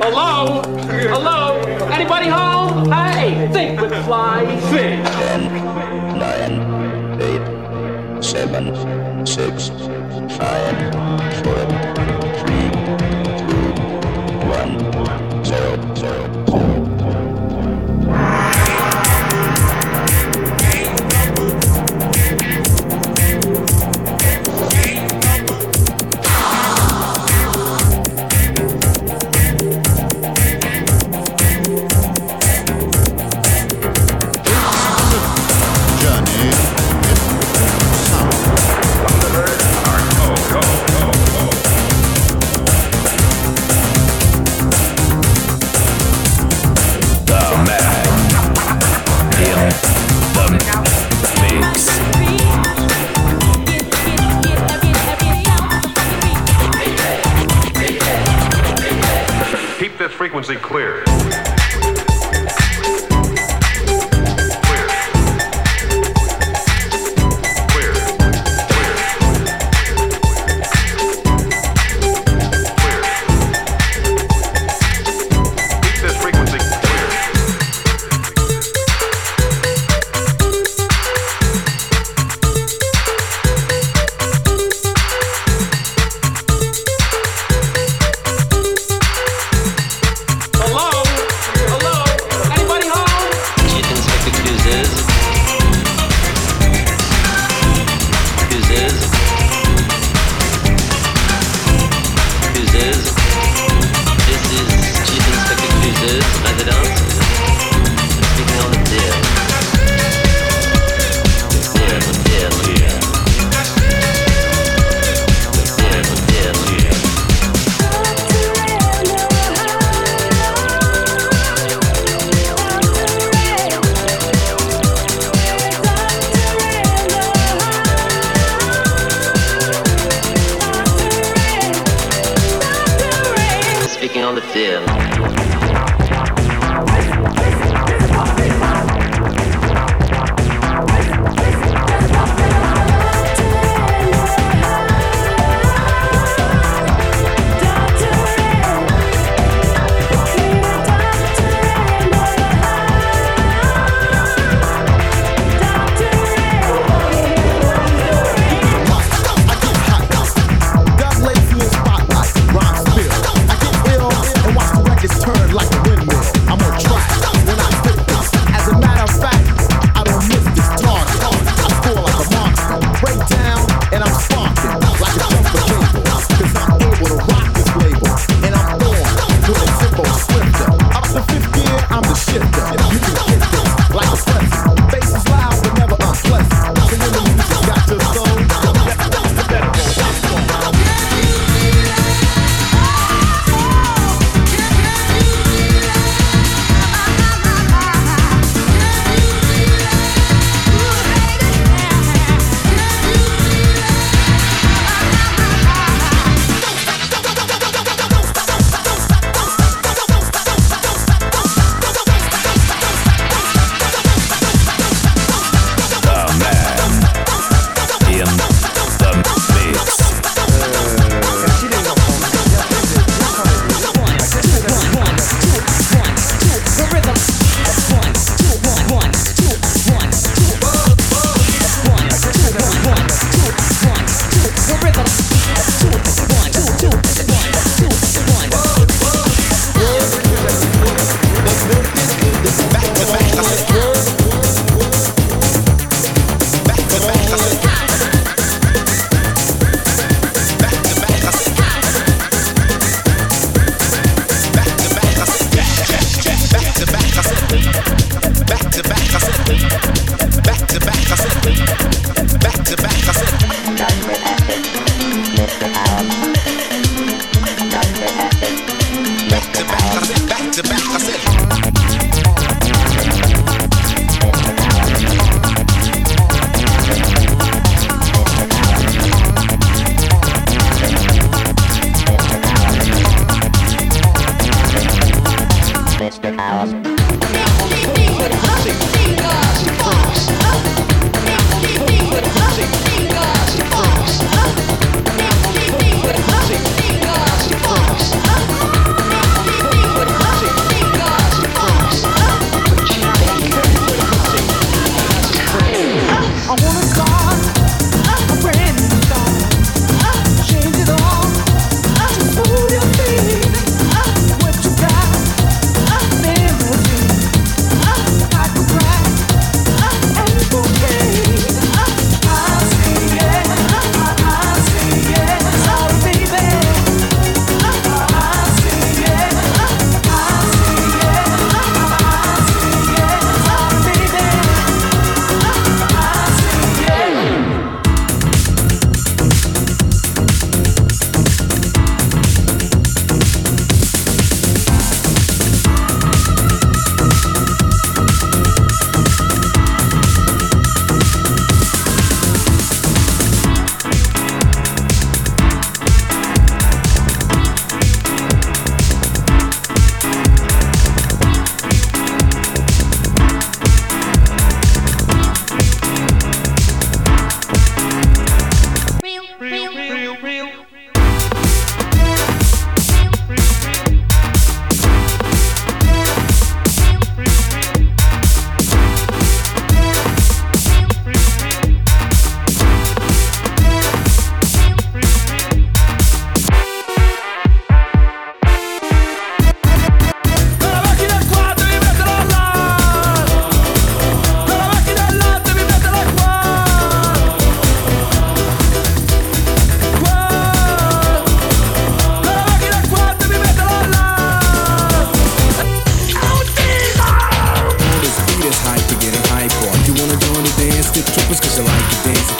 Hello? Hello? Anybody home? Hey, think with fly, think. Ten, nine, eight, seven, six, five, four. Keep this frequency clear.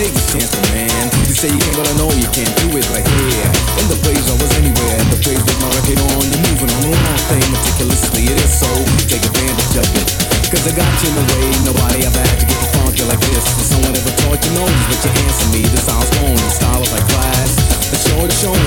Take a chance, man. You say you can, but I know you can't do it like here. In the place I was anywhere, the place with my record on. You're moving on the wrong thing meticulously. It is so, take advantage of it. Cause I got you in the way, nobody ever had to get funky like this. If someone ever taught you know but you answer me. The sound's going, the style of like class. The show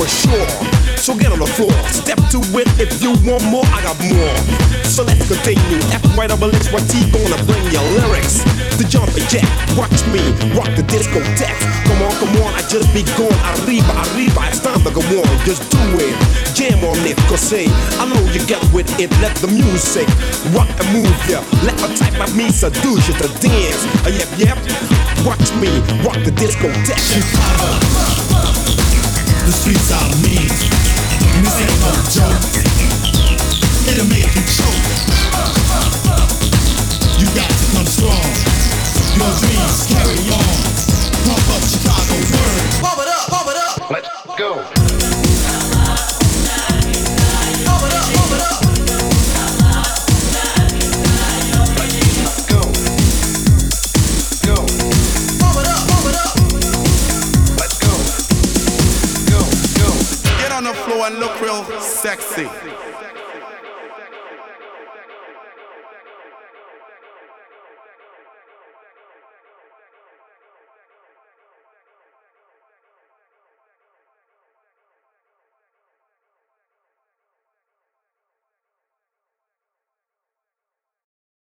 for sure. So get on the floor, step to it. If you want more, I got more. So let's continue. F right double X, Y T gonna bring your lyrics. The jumping jack, watch me rock the discotheque. Come on, come on, I just be going. Arriba, arriba, it's time to go on. Just do it. Jam on it, cause say, I know you get with it. Let the music rock and move ya. Let my type of me seduce you to dance. Uh, yep, yep. Watch me rock the discotheque. The streets are mean. And this ain't no joke. It'll make you choke. You got to come strong. Your dreams carry on. Pump up Chicago sexy.